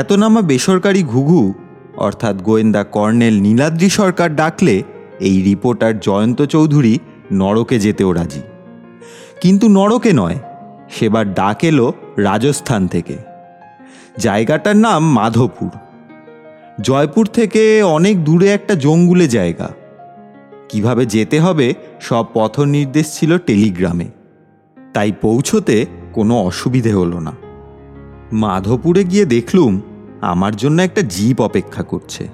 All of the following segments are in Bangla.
খ্যাতনামা বেসরকারি ঘুঘু, অর্থাৎ গোয়েন্দা কর্নেল নীলাদ্রি সরকার ডাকলে এই রিপোর্টার জয়ন্ত চৌধুরী নরকে যেতেও রাজি। কিন্তু নরকে নয়, সেবার ডাক এলো রাজস্থান থেকে। জায়গাটার নাম মাধবপুর। জয়পুর থেকে অনেক দূরে একটা জঙ্গুলে জায়গা। কীভাবে যেতে হবে সব পথ নির্দেশ ছিল টেলিগ্রামে। তাই পৌঁছোতে কোনো অসুবিধে হলো না। মাধবপুরে গিয়ে দেখলুম আমার জন্য একটা জিপ অপেক্ষা করছে।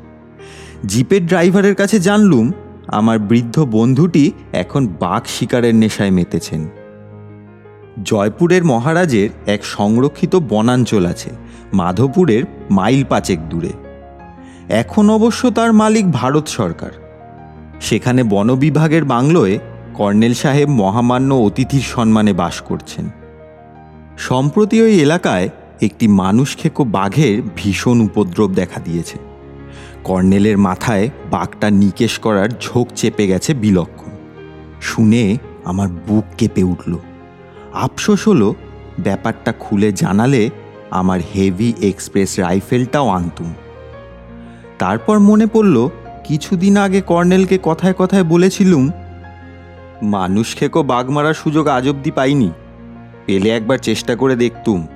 জিপের ড্রাইভারের কাছে জানলুম, আমার বৃদ্ধ বন্ধুটি এখন বাঘ শিকারের নেশায় মেতেছেন। জয়পুরের মহারাজের এক সংরক্ষিত বনাঞ্চল আছে, মাধবপুরের মাইল পাঁচেক দূরে। এখন অবশ্য তার মালিক ভারত সরকার। সেখানে বন বিভাগের বাংলোয় কর্নেল সাহেব মহামান্য অতিথির সম্মানে বাস করছেন। সম্প্রতি ওই এলাকায় একটি মানুষ খেকো বাঘের ভীষণ উপদ্রব দেখা দিয়েছে। কর্নেলের মাথায় বাঘটা নিকেশ করার ঝোঁক চেপে গেছে বিলক্ষণ। শুনে আমার বুক কেঁপে উঠল। আফসোস হলো, ব্যাপারটা খুলে জানালে আমার হেভি এক্সপ্রেস রাইফেলটাও আনতুম। তারপর মনে পড়ল, কিছুদিন আগে কর্নেলকে কথায় কথায় বলেছিলুম মানুষ খেকো বাঘ মারার সুযোগ আজ অব্দি পাইনি। পেলে একবার চেষ্টা করে দেখতুম।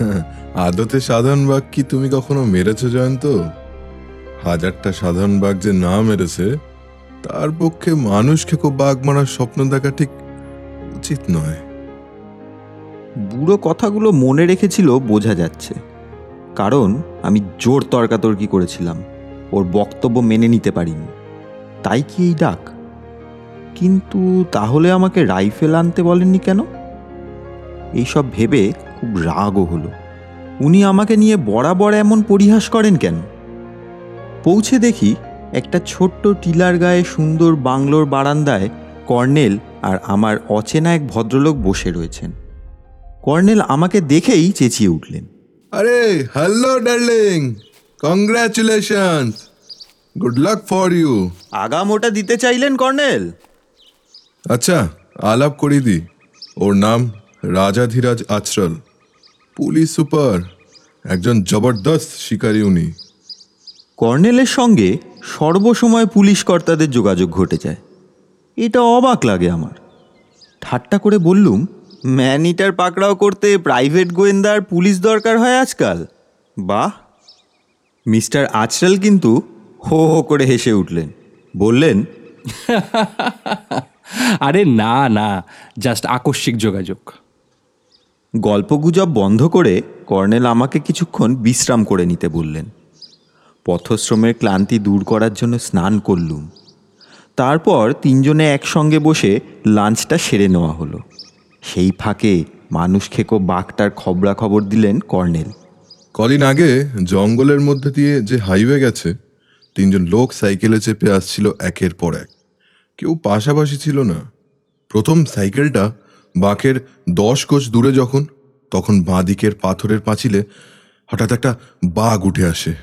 আদতে সাধারণ বাঘ কি তুমি কখনো মেরেছো, জয়ন্ত? হাজারটা সাধারণ বাঘ যে না মেরেছে, তার পক্ষে মানুষকে খুব বাঘ মারার স্বপ্ন দেখা ঠিক উচিত নয়। বুড়ো কথাগুলো মনে রেখেছিল বোঝা যাচ্ছে। কারণ আমি জোর তর্কাতর্কি করেছিলাম। ওর বক্তব্য মেনে নিতে পারিনি। তাই কি এই ডাক? কিন্তু তাহলে আমাকে রাইফেল আনতে বলেননি কেন? এইসব ভেবে খুব রাগও হলো। উনি আমাকে নিয়ে বরাবর এমন পরিহাস করেন কেন? পৌঁছে দেখি একটা ছোট্ট টিলার গায়ে সুন্দর বাংলোর বারান্দায় কর্নেল আর আমার অচেনা এক ভদ্রলোক বসে রয়েছেন। কর্নেল আমাকে দেখেই চেঁচিয়ে উঠলেন। আরে hello darling. Congratulation good luck for you. আগাম ওটা দিতে চাইলেন কর্নেল? আচ্ছা আলাপ করি দি ওর নাম রাজাধীরাজ আচরল। পুলিশ সুপার একজন জবরদস্ত শিকারী উনি। কর্নেলের সঙ্গে সর্বসময় পুলিশ কর্তাদের যোগাযোগ ঘটে যায়। এটা অবাক লাগে আমার। ঠাট্টা করে বললুম ম্যানিটার পাকড়াও করতে প্রাইভেট গোয়েন্দার পুলিশ দরকার হয় আজকাল? বাহ! মিস্টার আচরাল কিন্তু হো হো করে হেসে উঠলেন। বললেন আরে না না জাস্ট আকস্মিক যোগাযোগ। গল্পগুজব বন্ধ করে কর্নেল আমাকে কিছুক্ষণ বিশ্রাম করে নিতে বললেন। পথশ্রমের ক্লান্তি দূর করার জন্য স্নান করলুম। তারপর তিনজনে একসঙ্গে বসে লাঞ্চটা সেরে নেওয়া হলো। সেই ফাঁকে মানুষ খেকো বাঘটার খবরাখবর দিলেন কর্নেল। কদিন আগে জঙ্গলের মধ্যে দিয়ে যে হাইওয়ে গেছে, তিনজন লোক সাইকেলে চেপে আসছিল একের পর এক। কেউ পাশাপাশি ছিল না। প্রথম সাইকেলটা বাঁকের দশ কোচ দূরে যখন, তখন বাঁদিকের পাথরের পাঁচিলে হঠাৎ একটা বাঘ উঠে আসে।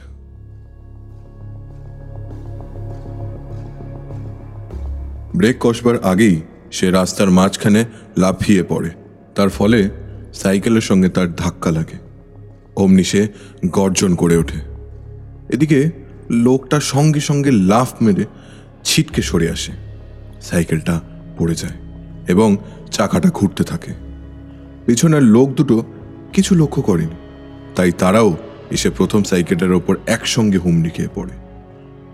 ব্রেক কষবার আগেই সে রাস্তার মাঝখানে লাফিয়ে পড়ে। তার ফলে সাইকেলের সঙ্গে তার ধাক্কা লাগে। অমনি সে গর্জন করে ওঠে। এদিকে লোকটা সঙ্গে সঙ্গে লাফ মেরে ছিটকে সরে আসে। সাইকেলটা পড়ে যায়। এবং চাকাটা ঘুরতে থাকে। পিছনের লোক দুটো কিছু লক্ষ্য করেনি। তাই তারাও এসে প্রথম সাইকেলটার ওপর একসঙ্গে হুমড়ি খেয়ে পড়ে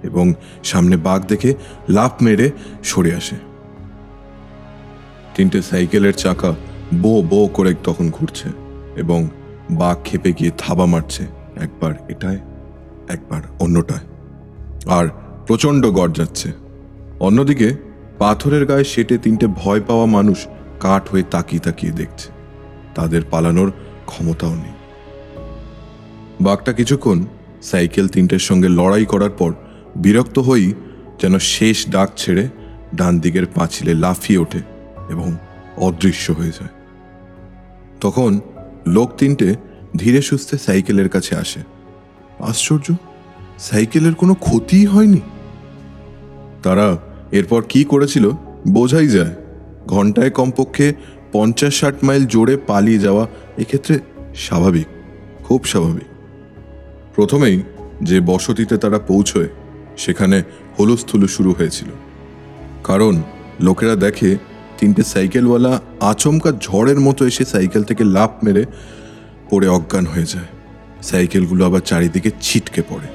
এবং সামনে বাঘ দেখে লাফ মেরে সরে আসে। তিনটে সাইকেলের চাকা বো বো করে তখন ঘুরছে এবং বাঘ খেপে গিয়ে থাবা মারছে। একবার এটায়, একবার অন্যটায়। আর প্রচণ্ড যাচ্ছে অন্যদিকে পাথরের গায়ে সেটে তিনটে ভয় পাওয়া মানুষ কাঠ হয়ে তাকিয়ে তাকিয়ে দেখছে। তাদের পালানোর ক্ষমতাও নেই। বাঘটা কিছুক্ষণ সাইকেল তিনটের সঙ্গে লড়াই করার পর বিরক্ত হয়েই যেন শেষ ডাক ছেড়ে ডান দিকের পাঁচিলে লাফিয়ে ওঠে এবং অদৃশ্য হয়ে যায়। তখন লোক তিনটে ধীরে সুস্থে সাইকেলের কাছে আসে। আশ্চর্য, সাইকেলের কোনো ক্ষতিই হয়নি। তারা এরপর কি করেছিল? বোঝাই যায়। ঘন্টায় কমপক্ষে পঞ্চাশ ষাট মাইল জোরে পালিয়ে যাওয়া এক্ষেত্রে স্বাভাবিক, খুব স্বাভাবিক। প্রথমেই যে বসতিতে তারা পৌঁছয়, সেখানে হলুস্থুলু শুরু হয়েছিল। কারণ লোকেরা দেখে তিনটে সাইকেলওয়ালা আচমকা ঝড়ের মতো এসে সাইকেল থেকে লাফ মেরে পড়ে অজ্ঞান হয়ে যায়। সাইকেলগুলো আবার চারিদিকে ছিটকে পড়ে।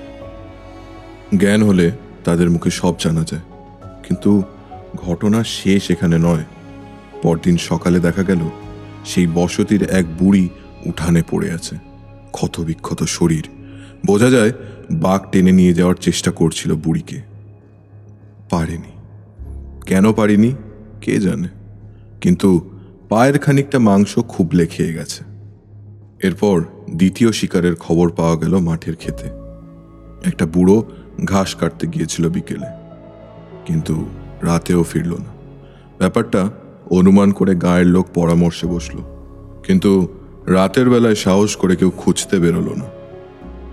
জ্ঞান হলে তাদের মুখে সব জানা যায়। কিন্তু ঘটনা শেষ এখানে নয়। পরদিন সকালে দেখা গেল, সেই বসতির এক বুড়ি উঠানে পড়ে আছে, ক্ষতবিক্ষত শরীর। বোঝা যায়, বাঘ টেনে নিয়ে যাওয়ার চেষ্টা করছিল বুড়িকে। পারেনি। কেন পারিনি? কে জানে? কিন্তু পায়ের খানিকটা মাংস খুবলে খেয়ে গেছে। এরপর দ্বিতীয় শিকারের খবর পাওয়া গেল মাঠের খেতে একটা বুড়ো ঘাস কাটতে গিয়েছিল বিকেলে। কিন্তু রাতেও ফিরল না। ব্যাপারটা অনুমান করে গায়ের লোক পরামর্শে বসল। কিন্তু রাতের বেলায় সাহস করে কেউ খুঁজতে বেরোলো না।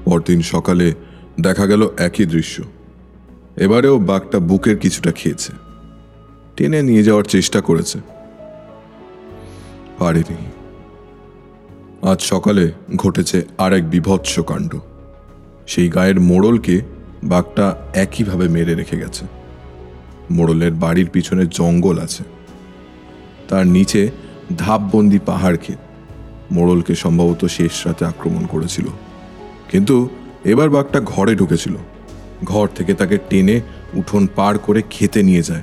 পরদিন সকালে দেখা গেল একই দৃশ্য। এবারেও বাঘটা বুকের কিছুটা খেয়েছে। টেনে নিয়ে যাওয়ার চেষ্টা করেছে। পারেনি। আজ সকালে ঘটেছে আরেক বিভৎস কাণ্ড। সেই গায়ের মোড়লকে বাঘটা একইভাবে মেরে রেখে গেছে। মোড়লের বাড়ির পিছনে জঙ্গল আছে। তার নিচে ধাপবন্দি পাহাড় ক্ষেত। মোড়লকে সম্ভবত শেষ রাতে আক্রমণ করেছিল। কিন্তু এবার বাঘটা ঘরে ঢুকেছিল। ঘর থেকে তাকে টেনে উঠোন পার করে খেতে নিয়ে যায়।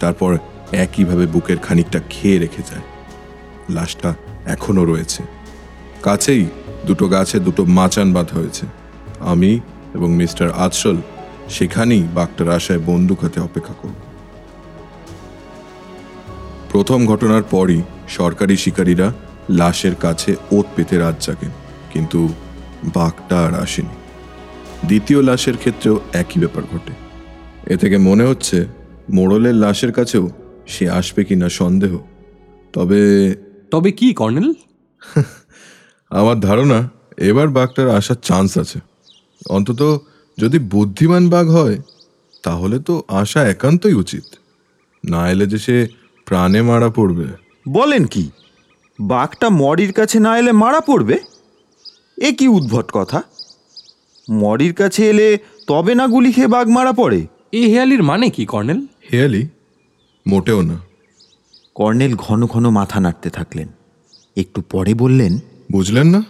তারপর একইভাবে বুকের খানিকটা খেয়ে রেখে যায়। লাশটা এখনও রয়েছে। কাছেই দুটো গাছে দুটো মাচান বাঁধা হয়েছে। আমি এবং মিস্টার আজসল সেখানেই বাঘটার আশায় বন্দুক হাতে অপেক্ষা করব প্রথম ঘটনার পরই সরকারি শিকারীরা লাশের কাছে ওত পেতে রাত জাগেন কিন্তু বাঘটা আর আসেনি। দ্বিতীয় লাশের ক্ষেত্রেও একই ব্যাপার ঘটে। এ থেকে মনে হচ্ছে মোড়লের লাশের কাছেও সে আসবে কিনা সন্দেহ। তবে তবে কি কর্নেল? আমার ধারণা এবার বাঘটার আসার চান্স আছে। অন্তত যদি বুদ্ধিমান বাঘ হয় তাহলে তো আসা একান্তই উচিত। না এলে যে সে প্রাণে মারা পড়বে। বলেন কি বাঘটা মরির কাছে না এলে মারা পড়বে? এ কি উদ্ভট কথা। মরির কাছে এলে তবে না গুলি খেয়ে বাঘ মারা পড়ে? এই হেয়ালির মানে কি কর্নেল? হেয়ালি? মোটেও না। কর্নেল ঘন ঘন মাথা নাড়তে থাকলেন। একটু পরে বললেন বুঝলেন না?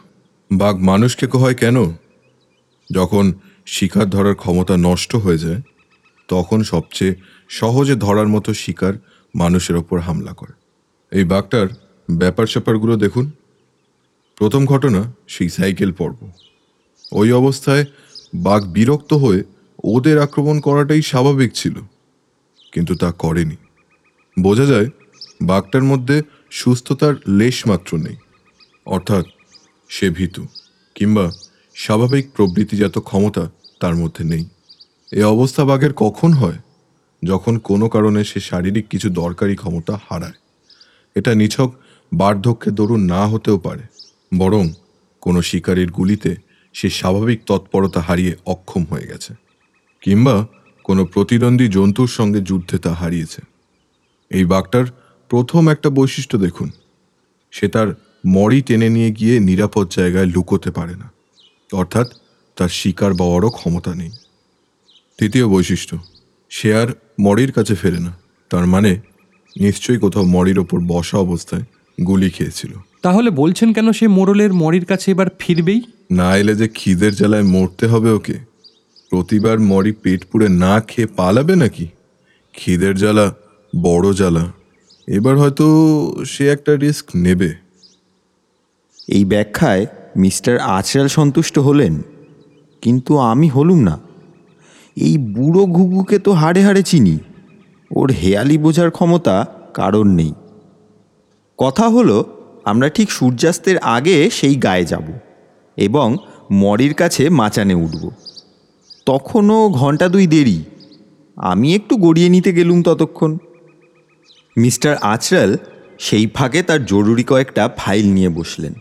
বাঘ মানুষকে হয় কেন? যখন শিকার ধরার ক্ষমতা নষ্ট হয়ে যায়, তখন সবচেয়ে সহজে ধরার মতো শিকার মানুষের ওপর হামলা করে। এই বাঘটার ব্যাপার স্যাপারগুলো দেখুন। প্রথম ঘটনা, সেই সাইকেল পর্ব। ওই অবস্থায় বাঘ বিরক্ত হয়ে ওদের আক্রমণ করাটাই স্বাভাবিক ছিল, কিন্তু তা করেনি। বোঝা যায়, বাঘটার মধ্যে সুস্থতার লেশ মাত্র নেই, অর্থাৎ সে ভীতু, কিংবা স্বাভাবিক প্রবৃত্তিজাত ক্ষমতা তার মধ্যে নেই। এ অবস্থা বাঘের কখন হয়? যখন কোনো কারণে সে শারীরিক কিছু দরকারি ক্ষমতা হারায়। এটা নিছক বার্ধক্যে দরুন না হতেও পারে, বরং কোনো শিকারীর গুলিতে সে স্বাভাবিক তৎপরতা হারিয়ে অক্ষম হয়ে গেছে, কিংবা কোনো প্রতিদ্বন্দ্বী জন্তুর সঙ্গে যুদ্ধে তা হারিয়েছে। এই বাঘটার প্রথম একটা বৈশিষ্ট্য দেখুন। সে তার মরি টেনে নিয়ে গিয়ে নিরাপদ জায়গায় লুকোতে পারে না। অর্থাৎ তার শিকার পাওয়ারও ক্ষমতা নেই। তৃতীয় বৈশিষ্ট্য সে আর মরির কাছে ফেরে না। তার মানে নিশ্চয়ই কোথাও মরির ওপর বসা অবস্থায় গুলি খেয়েছিল। তাহলে বলছেন কেন সে মোড়লের মরির কাছে এবার ফিরবেই? না এলে যে খিদের জ্বালায় মরতে হবে ওকে। প্রতিবার মরি পেট পুড়ে না খেয়ে পালাবে নাকি? খিদের জ্বালা বড় জ্বালা। এবার হয়তো সে একটা রিস্ক নেবে। এই ব্যাখ্যায় মিস্টার আচরাল সন্তুষ্ট হলেন। কিন্তু আমি হলুম না। এই বুড়ো ঘুঘুকে তো হাড়ে হাড়ে চিনি। ওর হেয়ালি বোঝার ক্ষমতা কারণ নেই। কথা হলো, আমরা ঠিক সূর্যাস্তের আগে সেই গায়ে যাব এবং মরির কাছে মাচানে উঠব। তখনও ঘণ্টা দুই দেরি। আমি একটু গড়িয়ে নিতে গেলুম ততক্ষণ। মিস্টার আচরাল সেই ফাঁকে তার জরুরি কয়েকটা ফাইল নিয়ে বসলেন।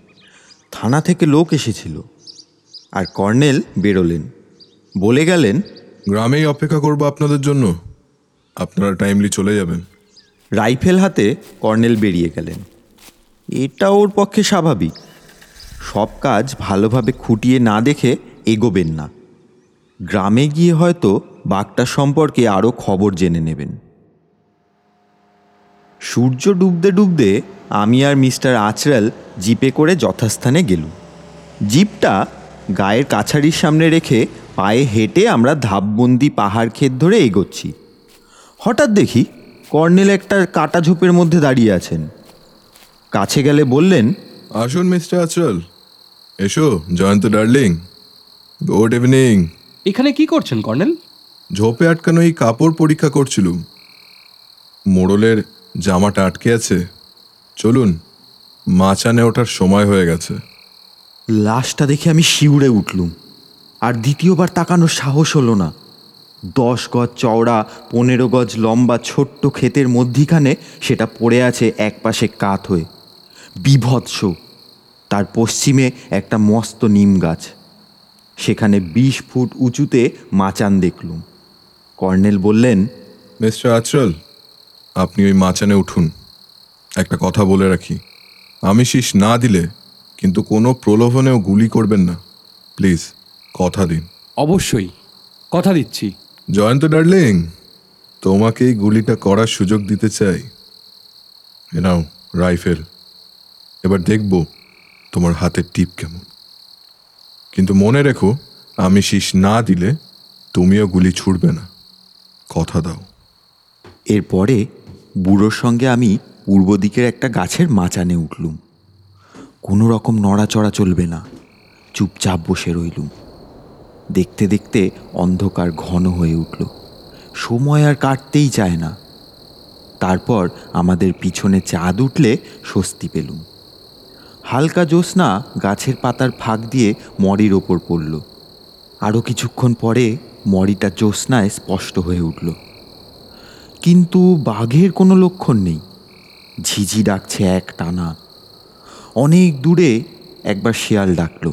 থানা থেকে লোক এসেছিল। আর কর্নেল বেরোলেন। বলে গেলেন গ্রামেই অপেক্ষা করব আপনাদের জন্য। আপনারা টাইমলি চলে যাবেন। রাইফেল হাতে কর্নেল বেরিয়ে গেলেন। এটা ওর পক্ষে স্বাভাবিক। সব কাজ ভালোভাবে খুঁটিয়ে না দেখে এগোবেন না। গ্রামে গিয়ে হয়তো বাঘটা সম্পর্কে আরও খবর জেনে নেবেন। সূর্য ডুবতে ডুবতে আমি আর মিস্টার আচরাল জিপে করে যথাস্থানে গেলুম। জিপটা গায়ের কাছারির সামনে রেখে পায়ে হেঁটে আমরা ধাপবন্দি পাহাড় ক্ষেত ধরে এগোচ্ছি। হঠাৎ দেখি কর্নেল একটা কাটা ঝোপের মধ্যে দাঁড়িয়ে আছেন। কাছে গেলে বললেন আসুন মিস্টার আচরাল। এসো জয়ন্ত ডার্লিং। Good evening. এখানে কি করছেন কর্নেল? ঝোপে আটকানো এই কাপড় পরীক্ষা করছিলুম। মোড়লের জামাটা আটকে আছে। চলুন মাচানে ওঠার সময় হয়ে গেছে। লাশটা দেখে আমি শিউরে উঠলুম। আর দ্বিতীয়বার তাকানোর সাহস হলো না। দশ গজ চওড়া, পনেরো গজ লম্বা ছোট্ট ক্ষেতের মধ্যিখানে সেটা পড়ে আছে একপাশে কাত হয়ে। বিভৎস। তার পশ্চিমে একটা মস্ত নিম গাছ। সেখানে বিশ ফুট উঁচুতে মাচান দেখলুম। কর্নেল বললেন, মিস্টার আচরাল আপনি ওই মাচানে উঠুন। একটা কথা বলে রাখি। আমি শীষ না দিলে কিন্তু কোনো প্রলোভনেও গুলি করবেন না। প্লিজ কথা দিন। অবশ্যই কথা দিচ্ছি। জয়ন্ত ডার্লিং তোমাকে এই গুলিটা করার সুযোগ দিতে চাই। এ নাও রাইফেল। এবার দেখব তোমার হাতের টিপ কেমন। কিন্তু মনে রেখো আমি শীষ না দিলে তুমিও গুলি ছুড়বে না। কথা দাও। এরপরে বুড়োর সঙ্গে আমি পূর্ব দিকের একটা গাছের মাচানে উঠলুম। কোনো রকম নড়াচড়া চলবে না। চুপচাপ বসে রইলুম। দেখতে দেখতে অন্ধকার ঘন হয়ে উঠল। সময় আর কাটতেই চায় না। তারপর আমাদের পিছনে চাঁদ উঠলে স্বস্তি পেলুম। হালকা জ্যোৎস্না গাছের পাতার ফাঁক দিয়ে মরির ওপর পড়ল। আরও কিছুক্ষণ পরে মরিটা জ্যোৎস্নায় স্পষ্ট হয়ে উঠল। কিন্তু বাঘের কোনো লক্ষণ নেই। ঝিঝি ডাকছে এক টানা। অনেক দূরে একবার শিয়াল ডাকলো।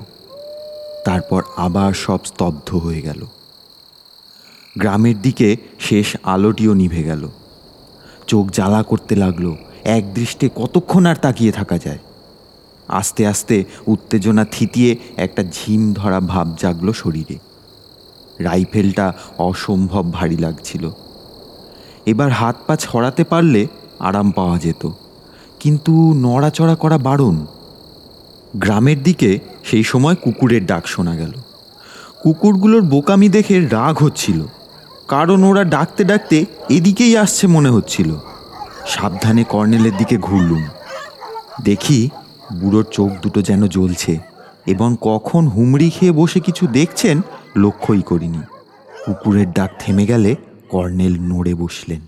তারপর আবার সব স্তব্ধ হয়ে গেল। গ্রামের দিকে শেষ আলোটিও নিভে গেল। চোখ জ্বালা করতে লাগল, এক দৃষ্টে কতক্ষণ আর তাকিয়ে থাকা যায়। আস্তে আস্তে উত্তেজনা থিতিয়ে একটা ঝিম ধরা ভাব জাগলো শরীরে। রাইফেলটা অসম্ভব ভারী লাগছিল। এবার হাত পা ছড়াতে পারলে আরাম পাওয়া যেত, কিন্তু নড়াচড়া করা বারণ। গ্রামের দিকে সেই সময় কুকুরের ডাক শোনা গেল। কুকুরগুলোর বোকামি দেখে রাগ হচ্ছিল, কারণ ওরা ডাকতে ডাকতে এদিকেই আসছে মনে হচ্ছিল। সাবধানে কর্নেলের দিকে ঘুরলুম। দেখি বুড়োর চোখ দুটো যেন জ্বলছে এবং কখন হুমড়ি খেয়ে বসে কিছু দেখছেন লক্ষ্যই করিনি। কুকুরের ডাক থেমে গেলে কর্নেল নড়ে বসলেন।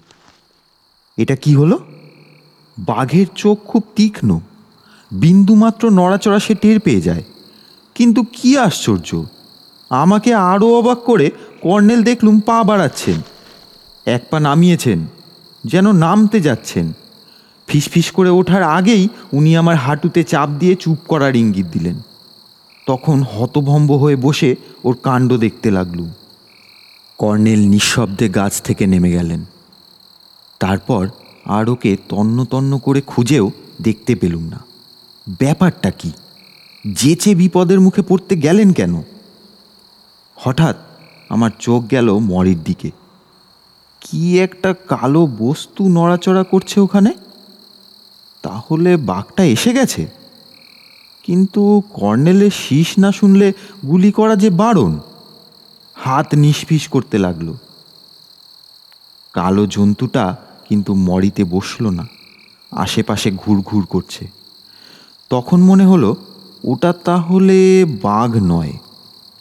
এটা কি হলো? বাঘের চোখ খুব তীক্ষ্ণ। বিন্দুমাত্র নড়াচড়া সে টের পেয়ে যায়। কিন্তু কি আশ্চর্য! আমাকে আরও অবাক করে কর্নেল দেখলুম পা বাড়াচ্ছেন। এক পা নামিয়েছেন, যেন নামতে যাচ্ছেন। ফিসফিস করে ওঠার আগেই উনি আমার হাঁটুতে চাপ দিয়ে চুপ করার ইঙ্গিত দিলেন। তখন হতভম্ব হয়ে বসে ওর কাণ্ড দেখতে লাগলুম। কর্নেল নিঃশব্দে গাছ থেকে নেমে গেলেন। তারপর আর ওকে তন্ন তন্ন করে খুঁজেও দেখতে পেলুম না। ব্যাপারটা কি? যেচে বিপদের মুখে পড়তে গেলেন কেন? হঠাৎ আমার চোখ গেল মরির দিকে। কি একটা কালো বস্তু নড়াচড়া করছে ওখানে? তাহলে বাঘটা এসে গেছে? কিন্তু কর্নেলের শীষ না শুনলে গুলি করা যে বারণ? হাত নিষ্পিস করতে লাগল। কালো জন্তুটা কিন্তু মরিতে বসল না। আশেপাশে ঘুরঘুর করছে। তখন মনে হলো, ওটা তাহলে বাঘ নয়,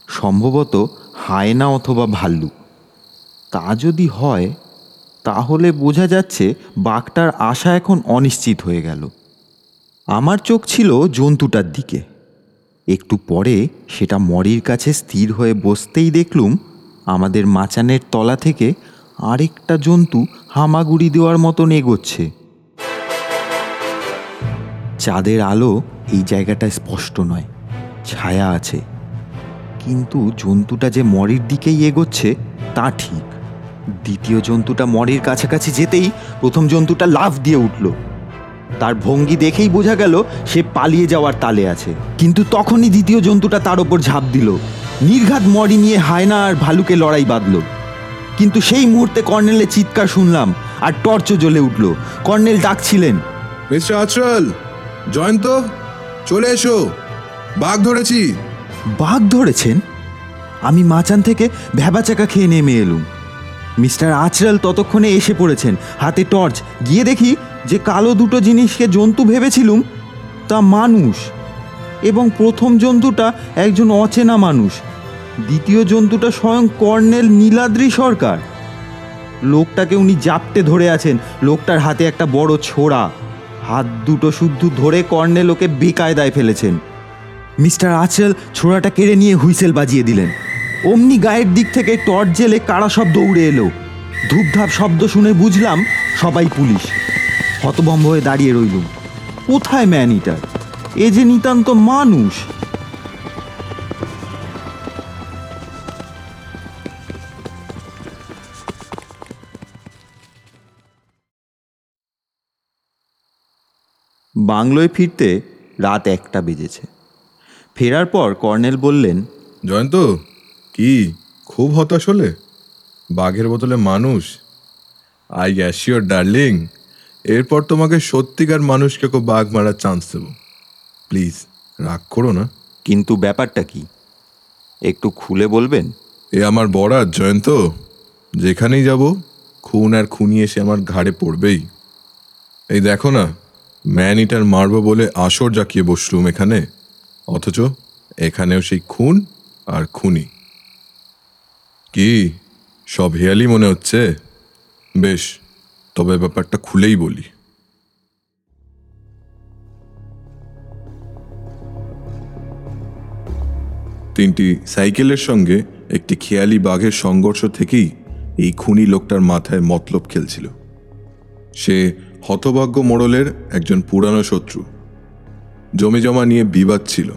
সম্ভবত হায়না অথবা ভাল্লুক। তা যদি হয়, তাহলে বোঝা যাচ্ছে বাঘটার আশা এখন অনিশ্চিত হয়ে গেল। আমার চোখ ছিল জন্তুটার দিকে। একটু পরে সেটা মরির কাছে স্থির হয়ে বসতেই দেখলুম, আমাদের মাচানের তলা থেকে আরেকটা জন্তু হামাগুড়ি দেওয়ার মতন এগোচ্ছে। চাঁদের আলো এই জায়গাটা স্পষ্ট নয়, ছায়া আছে। কিন্তু জন্তুটা যে মরির দিকেই এগোচ্ছে, তা ঠিক। দ্বিতীয় জন্তুটা মরির কাছাকাছি যেতেই প্রথম জন্তুটা লাফ দিয়ে উঠল। তার ভঙ্গি দেখেই বোঝা গেল সে পালিয়ে যাওয়ার তালে আছে। কিন্তু তখনই দ্বিতীয় জন্তুটা তার ওপর ঝাঁপ দিল। নির্ঘাত মরি নিয়ে হায়না আর ভালুকে লড়াই বাঁধল। কিন্তু সেই মুহূর্তে কর্নেলের চিৎকার শুনলাম আর টর্চও জ্বলে উঠল। কর্নেল ডাকছিলেন, মিস্টার জয়ন্ত, চলে এসো। বাঘ ধরেছি। বাঘ ধরেছেন? আমি মাচান থেকে ভ্যাবাচাকা খেয়ে নেমে এলুম। মিস্টার আচরাল ততক্ষণে এসে পড়েছেন, হাতে টর্চ। গিয়ে দেখি যে কালো দুটো জিনিসকে জন্তু ভেবেছিলুম, তা মানুষ। এবং প্রথম জন্তুটা একজন অচেনা মানুষ। দ্বিতীয় জন্তুটা স্বয়ং কর্নেল নীলাদ্রি সরকার। লোকটাকে উনি জাপটে ধরে আছেন। লোকটার হাতে একটা বড় ছোড়া। হাত দুটো শুদ্ধ ধরে কর্নেল লোকে বেকায়দায় ফেলেছেন। মিস্টার আচেল ছোড়াটা কেড়ে নিয়ে হুইসেল বাজিয়ে দিলেন। অমনি গায়ের দিক থেকে টর্চ জেলে কারা সব দৌড়ে এলো। ধূপধাপ শব্দ শুনে বুঝলাম সবাই পুলিশ। হতভম্ব হয়ে দাঁড়িয়ে রইল কোথায় ম্যান ইটার? এ যে নিতান্ত মানুষ। বাংলোয় ফিরতে রাত একটা বেজেছে। ফেরার পর কর্নেল বললেন জয়ন্ত কি? খুব হতাশ হলে? বাঘের বদলে মানুষ? আই অ্যাসিওর ডার্লিং এরপর তোমাকে সত্যিকার মানুষকে কেউ বাঘ মারার চান্স দেবো। প্লিজ রাগ করো না। কিন্তু ব্যাপারটা কি? একটু খুলে বলবেন? এ আমার বরাত জয়ন্ত। যেখানেই যাব খুন আর খুনি এসে আমার ঘাড়ে পড়বেই। এই দেখো না ম্যান ইটার মারবো বলে আসর জাকিয়ে বসলুম এখানে। অথচ এখানেও সেই খুন আর খুনি। কি, সব হেয়ালি মনে হচ্ছে? বেশ, তবে ব্যাপারটা খুলেই বলি। তিনটি সাইকেলের সঙ্গে একটি খেয়ালি বাঘের সংঘর্ষ থেকেই এই খুনি লোকটার মাথায় মতলব খেলছিল। সে হতভাগ্য মোড়লের একজন পুরানো শত্রু। জমি জমা নিয়ে বিবাদ ছিল।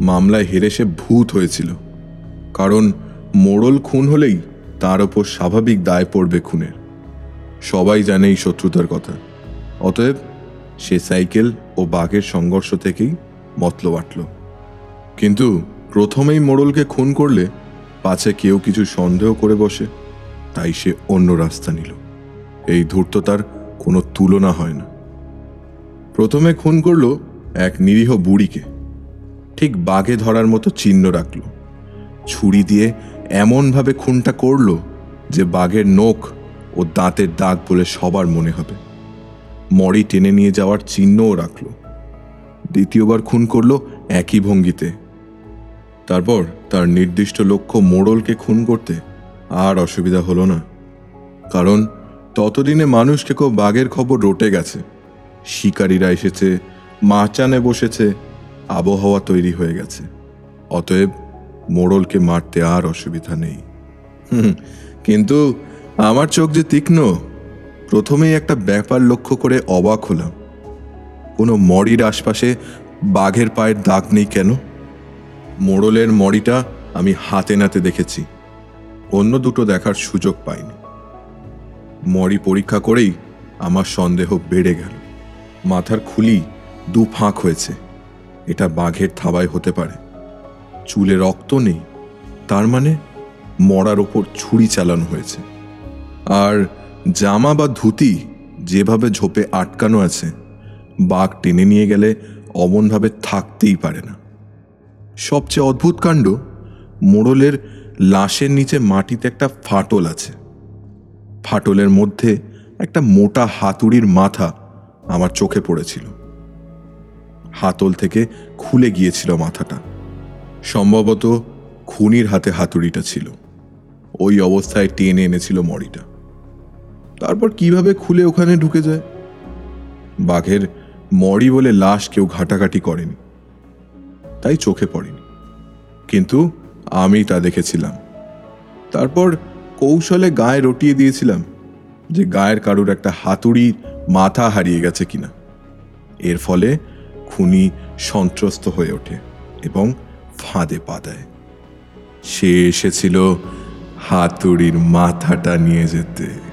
মামলায় হেরে সে ভূত হয়েছিল। কারণ মোড়ল খুন হলেই তার ওপর স্বাভাবিক দায় পড়বে খুনের। সবাই জানে এই শত্রুতার কথা। অতএব সে সাইকেল ও বাঘের সংঘর্ষ থেকেই মতলব আটল। কিন্তু প্রথমেই মোড়লকে খুন করলে পাছে কেউ কিছু সন্দেহ করে বসে, তাই সে অন্য রাস্তা নিল। এই ধূর্ততার তুলনা হয় না। প্রথমে খুন করল এক নিরীহ বুড়িকে। ঠিক বাঘে ধরার মতো চিহ্ন রাখল। ছুরি দিয়ে এমনভাবে খুনটা করল যে বাঘের নখ ও দাঁতের দাগ বলে সবার মনে হবে। মরি টেনে নিয়ে যাওয়ার চিহ্নও রাখল। দ্বিতীয়বার খুন করল একই ভঙ্গিতে। তারপর তার নির্দিষ্ট লক্ষ্য মোড়লকে খুন করতে আর অসুবিধা হলো না। কারণ ততদিনে মানুষকে কেউ বাঘের খবর রটে গেছে। শিকারীরা এসেছে, মাচানে বসেছে, আবহাওয়া তৈরি হয়ে গেছে। অতএব মোড়লকে মারতে আর অসুবিধা নেই। কিন্তু আমার চোখ যে তীক্ষ্ণ, প্রথমেই একটা ব্যাপার লক্ষ্য করে অবাক হলাম। কোনো মরির আশপাশে বাঘের পায়ের দাগ নেই কেন? মোড়লের মরিটা আমি হাতে নাতে দেখেছি। অন্য দুটো দেখার সুযোগ পাইনি। মরি পরীক্ষা করেই আমার সন্দেহ বেড়ে গেল। মাথার খুলি দু ফাঁক হয়েছে। এটা বাঘের থাবায় হতে পারে। চুলে রক্ত নেই। তার মানে মরার ওপর ছুরি চালানো হয়েছে। আর জামা বা ধুতি যেভাবে ঝোপে আটকানো আছে, বাঘ টেনে নিয়ে গেলে অমনভাবে থাকতেই পারে না। সবচেয়ে অদ্ভুত কাণ্ড, মোড়লের লাশের নিচে মাটিতে একটা ফাটল আছে। ফাটলের মধ্যে একটা মোটা হাতুড়ির মাথা আমার চোখে পড়েছিল। হাতল থেকে খুলে গিয়েছিল মাথাটা। সম্ভবত খুনির হাতে হাতুড়িটা ছিল। ওই অবস্থায় টেনে এনেছিল মরিটা। তারপর কীভাবে খুলে ওখানে ঢুকে যায়? বাঘের মরি বলে লাশ কেউ ঘাটাঘাটি করেনি। তাই চোখে পড়েনি। কিন্তু আমি তা দেখেছিলাম। তারপর কৌশলে গায়ে রটিয়ে দিয়েছিলাম যে গায়ের কারুর একটা হাতুড়ির মাথা হারিয়ে গেছে কিনা। এর ফলে খুনি সন্ত্রস্ত হয়ে ওঠে এবং ফাঁদে পা দেয়। সে এসেছিল হাতুড়ির মাথাটা নিয়ে যেতে।